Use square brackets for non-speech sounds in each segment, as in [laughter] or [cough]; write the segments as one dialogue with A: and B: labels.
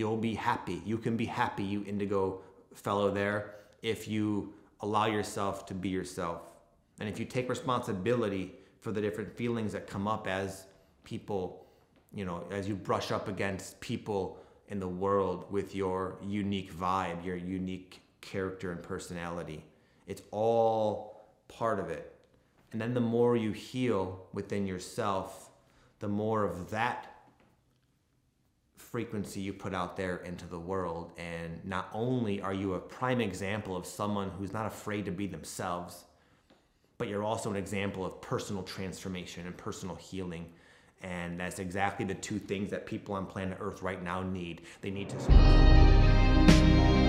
A: you'll be happy. You can be happy, you indigo fellow there, if you allow yourself to be yourself. And if you take responsibility for the different feelings that come up as people, you know, as you brush up against people in the world with your unique vibe, your unique character and personality. It's all part of it. And then the more you heal within yourself, the more of that frequency you put out there into the world. And not only are you a prime example of someone who's not afraid to be themselves, but you're also an example of personal transformation and personal healing. And that's exactly the two things that people on planet Earth right now need. They need to.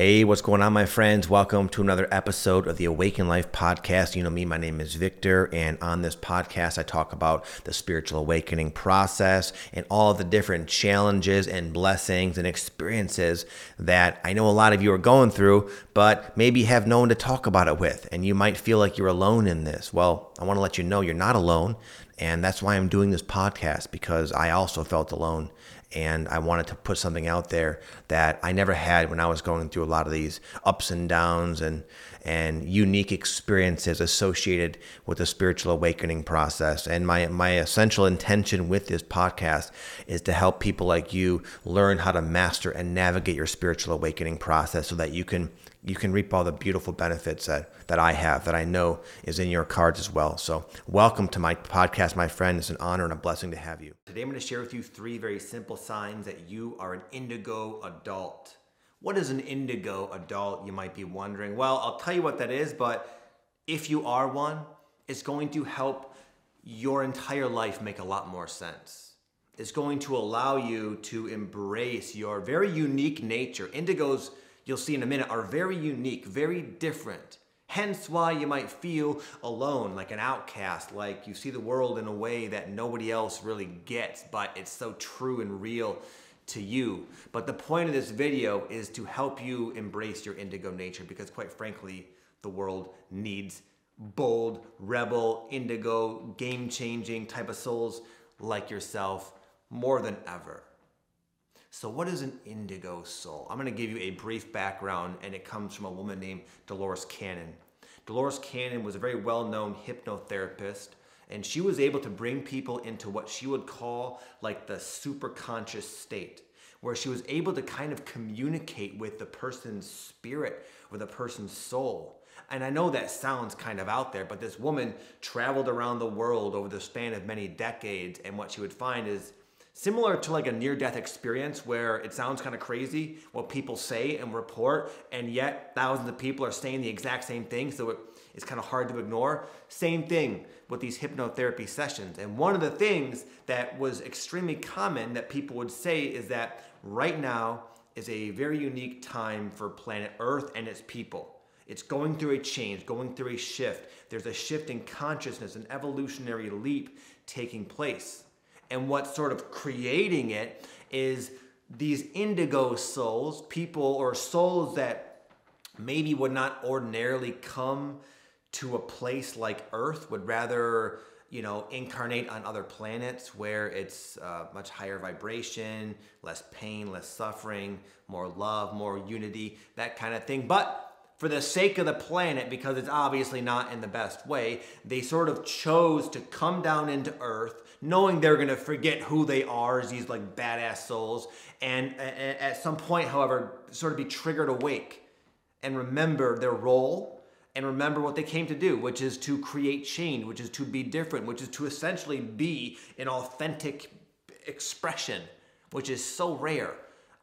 A: Hey, what's going on, my friends? Welcome to another episode of the Awaken Life podcast. You know me, my name is Victor, and on this podcast, I talk about the spiritual awakening process and all the different challenges and blessings and experiences that I know a lot of you are going through, but maybe have no one to talk about it with. And you might feel like you're alone in this. Well, I want to let you know you're not alone. And that's why I'm doing this podcast because I also felt alone and I wanted to put something out there that I never had when I was going through a lot of these ups and downs and and unique experiences associated with the spiritual awakening process. And my my essential intention with this podcast is to help people like you learn how to master and navigate your spiritual awakening process so that you can you can reap all the beautiful benefits that, that I have, that I know is in your cards as well. So, welcome to my podcast, my friend. It's an honor and a blessing to have you. Today, I'm going to share with you three very simple signs that you are an indigo adult. What is an indigo adult, you might be wondering? Well, I'll tell you what that is, but if you are one, it's going to help your entire life make a lot more sense. It's going to allow you to embrace your very unique nature. Indigos you'll see in a minute, are very unique, very different. Hence why you might feel alone, like an outcast, like you see the world in a way that nobody else really gets, but it's so true and real to you. But the point of this video is to help you embrace your indigo nature because quite frankly, the world needs bold, rebel, indigo, game-changing type of souls like yourself more than ever. So, what is an indigo soul? I'm going to give you a brief background, and it comes from a woman named Dolores Cannon. Dolores Cannon was a very well known hypnotherapist, and she was able to bring people into what she would call like the superconscious state, where she was able to kind of communicate with the person's spirit or the person's soul. And I know that sounds kind of out there, but this woman traveled around the world over the span of many decades, and what she would find is similar to like a near death experience where it sounds kind of crazy what people say and report and yet thousands of people are saying the exact same thing so it, it's kind of hard to ignore same thing with these hypnotherapy sessions and one of the things that was extremely common that people would say is that right now is a very unique time for planet earth and its people it's going through a change, going through a shift. There's a shift in consciousness, an evolutionary leap taking place. And what's sort of creating it is these indigo souls, people or souls that maybe would not ordinarily come to a place like Earth, would rather you know, incarnate on other planets where it's uh, much higher vibration, less pain, less suffering, more love, more unity, that kind of thing. But for the sake of the planet, because it's obviously not in the best way, they sort of chose to come down into Earth, knowing they're to forget who they are as these like badass souls, and at some point, however, sort of be triggered awake and remember their role and remember what they came to do, which is to create change, which is to be different, which is to essentially be an authentic expression, which is so rare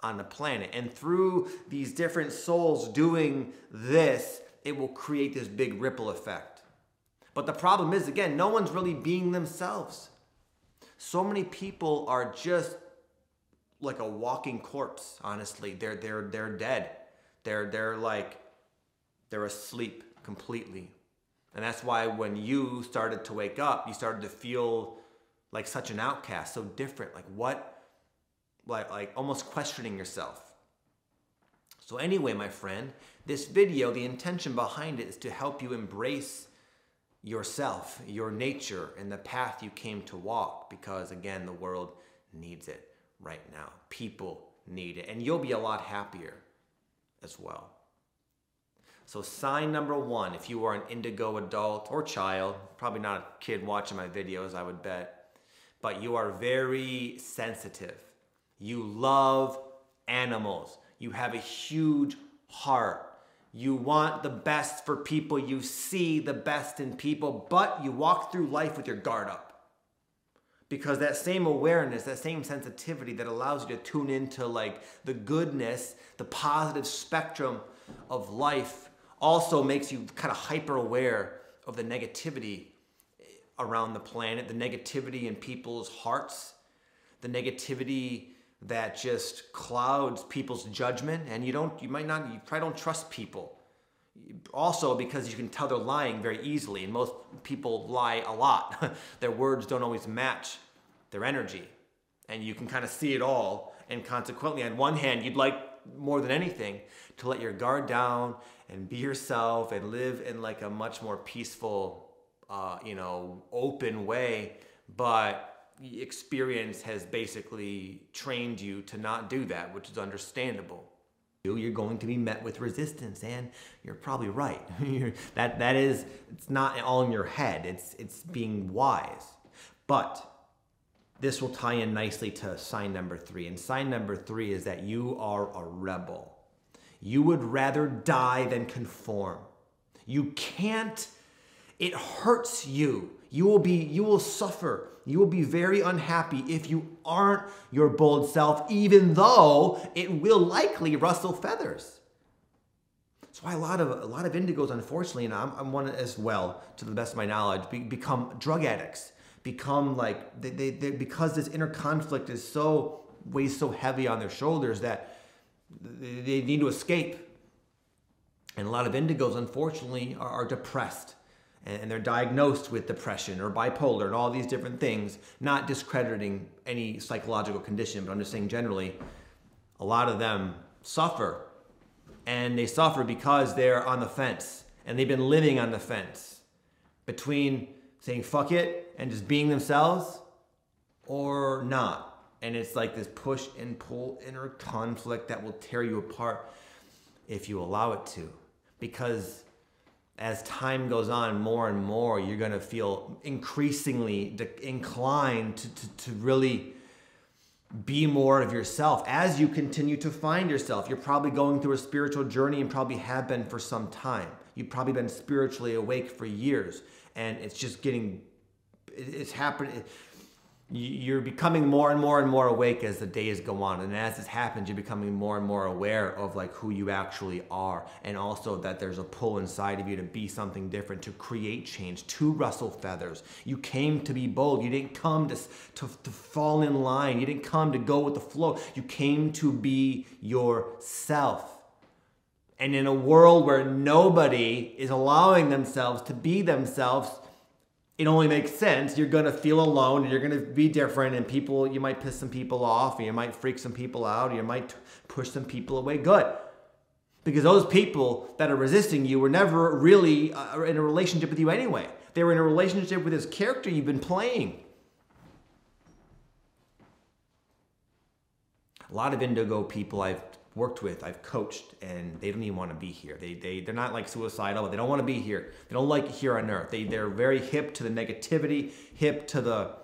A: on the planet. And through these different souls doing this, it will create this big ripple effect. But the problem is, again, no one's really being themselves. So many people are just like a walking corpse, honestly. They're, they're, they're dead. They're, they're like, they're asleep completely. And that's why when you started to wake up, you started to feel like such an outcast, so different. Like, what? like like almost questioning yourself. So, anyway, my friend, this video, the intention behind it is to help you embrace yourself, your nature, and the path you came to walk because, again, the world needs it right now. People need it, and you'll be a lot happier as well. So, sign number one if you are an indigo adult or child, probably not a kid watching my videos, I would bet, but you are very sensitive. You love animals. You have a huge heart. You want the best for people. You see the best in people, but you walk through life with your guard up. Because that same awareness, that same sensitivity that allows you to tune into like the goodness, the positive spectrum of life also makes you kind of hyper aware of the negativity around the planet, the negativity in people's hearts, the negativity that just clouds people's judgment and you don't you might not you probably don't trust people. Also because you can tell they're lying very easily and most people lie a lot. [laughs] Their words don't always match their energy and you can kind of see it all and consequently on one hand you'd like more than anything to let your guard down and be yourself and live in like a much more peaceful, uh, you know, open way. But experience has basically trained you to not do that, which is understandable. You're going to be met with resistance, and you're probably right. [laughs] that that is, it's not all in your head. It's it's being wise, but this will tie in nicely to sign number three. And sign number three is that you are a rebel. You would rather die than conform. You can't, it hurts you. You will be, you will suffer. You will be very unhappy if you aren't your bold self, even though it will likely rustle feathers. That's why a lot of a lot of indigos, unfortunately, and I'm, I'm one as well, to the best of my knowledge, be, become drug addicts. Become like they, they, they because this inner conflict is so weighs so heavy on their shoulders that they need to escape. And a lot of indigos, unfortunately, are, are depressed and they're diagnosed with depression or bipolar and all these different things, not discrediting any psychological condition, but I'm just saying generally, a lot of them suffer. And they suffer because they're on the fence and they've been living on the fence between saying fuck it and just being themselves or not and it's like this push and pull inner conflict that will tear you apart if you allow it to. Because as time goes on more and more you're going to feel increasingly de- inclined to, to, to really be more of yourself as you continue to find yourself. You're probably going through a spiritual journey and probably have been for some time. You've probably been spiritually awake for years and it's just getting it's happening you're becoming more and more and more awake as the days go on. And as this happens you're becoming more and more aware of like who you actually are. And also that there's a pull inside of you to be something different to create change to rustle feathers. You came to be bold. You didn't come to, to, to fall in line. You didn't come to go with the flow. You came to be yourself. And in a world where nobody is allowing themselves to be themselves it only makes sense. You're gonna feel alone, you're gonna be different, and people you might piss some people off, you might freak some people out, or you might push some people away. Good, because those people that are resisting you were never really uh, in a relationship with you anyway. They were in a relationship with this character you've been playing. A lot of indigo people I've worked with, I've coached, and they don't even want to be here. They, they, they're not like suicidal, but they don't want to be here. They don't like it here on earth. They, they're very hip to the negativity, hip to the,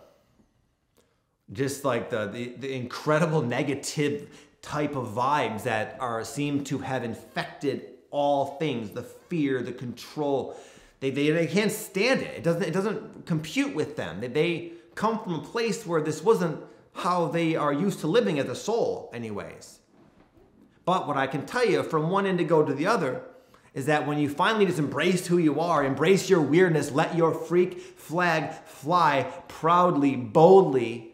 A: just like the, the, the incredible negative type of vibes that are seem to have infected all things, the fear, the control. They, they, they can't stand it. It doesn't, it doesn't compute with them. They, they come from a place where this wasn't how they are used to living as a soul anyways. But what I can tell you from one indigo to the other is that when you finally just embrace who you are, embrace your weirdness, let your freak flag fly proudly, boldly,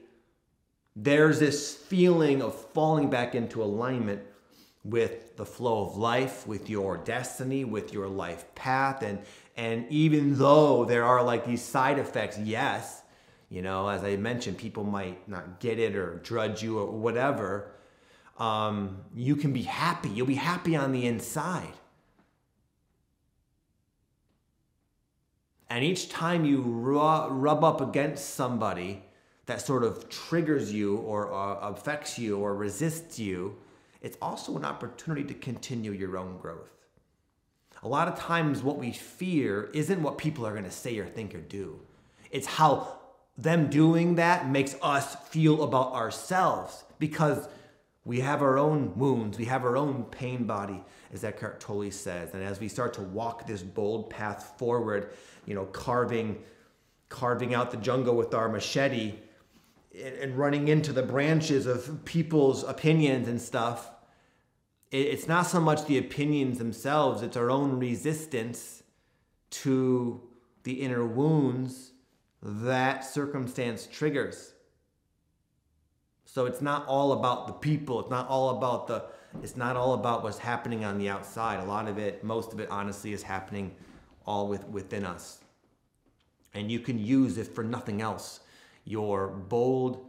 A: there's this feeling of falling back into alignment with the flow of life, with your destiny, with your life path. And, and even though there are like these side effects, yes, you know, as I mentioned, people might not get it or drudge you or whatever um, you can be happy. You'll be happy on the inside. And each time you rub up against somebody that sort of triggers you or uh, affects you or resists you, it's also an opportunity to continue your own growth. A lot of times, what we fear isn't what people are going to say or think or do, it's how them doing that makes us feel about ourselves because we have our own wounds, we have our own pain body, as Eckhart Tolle says. And as we start to walk this bold path forward, you know, carving, carving out the jungle with our machete and, and running into the branches of people's opinions and stuff, it, it's not so much the opinions themselves, it's our own resistance to the inner wounds that circumstance triggers. So it's not all about the people. It's not all about the it's not all about what's happening on the outside. A lot of it, most of it honestly is happening all with, within us. And you can use if for nothing else your bold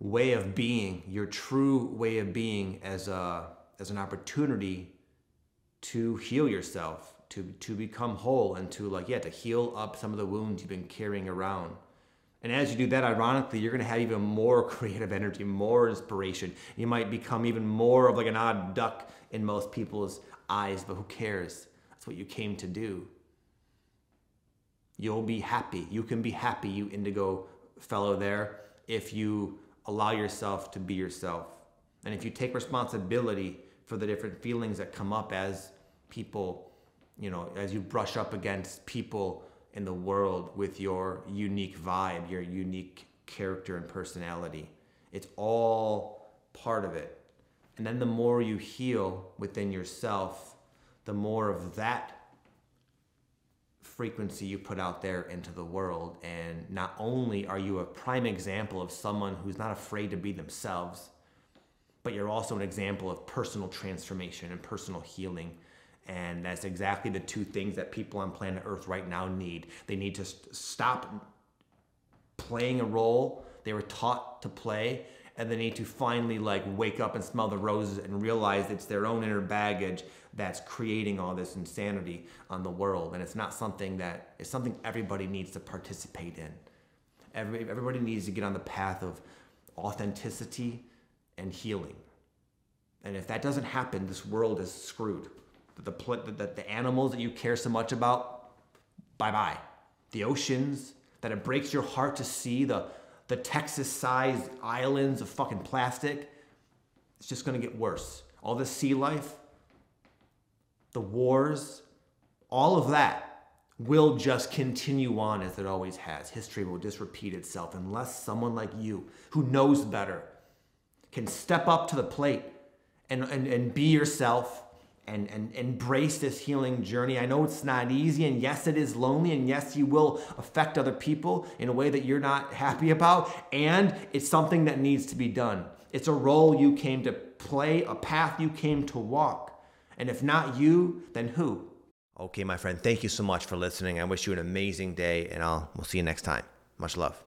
A: way of being, your true way of being as a as an opportunity to heal yourself, to to become whole and to like yeah, to heal up some of the wounds you've been carrying around. And as you do that, ironically, you're to have even more [laughs] creative energy, more inspiration. You might become even more of like an odd duck in most people's eyes, but who cares? That's what you came to do. You'll be happy. You can be happy, you indigo fellow there, if you allow yourself to be yourself. And if you take responsibility for the different feelings that come up as people, you know, as you brush up against people in the world with your unique vibe, your unique character and personality. It's all part of it. And then the more you heal within yourself, the more of that frequency you put out there into the world. And not only are you a prime example of someone who's not afraid to be themselves, but you're also an example of personal transformation and personal healing and that's exactly the two things that people on planet Earth right now need. They need to st- stop playing a role they were taught to play, and they need to finally like wake up and smell the roses and realize it's their own inner baggage that's creating all this insanity on the world. And it's not something that it's something everybody needs to participate in. Every, everybody needs to get on the path of authenticity and healing. And if that doesn't happen, this world is screwed the, the, the animals that you care so much about, bye bye. The oceans, that it breaks your heart to see the, the Texas sized islands of fucking plastic, it's just gonna get worse. All the sea life, the wars, all of that will just continue on as it always has. History will just repeat itself unless someone like you, who knows better, can step up to the plate and, and, and be yourself and, and embrace this healing journey. I know it's not easy, and yes, it is lonely, and yes, you will affect other people in a way that you're not happy about, and it's something that needs to be done. It's a role you came to play, a path you came to walk. And if not you, then who? Okay, my friend, thank you so much for listening. I wish you an amazing day, and I'll we'll see you next time. Much love.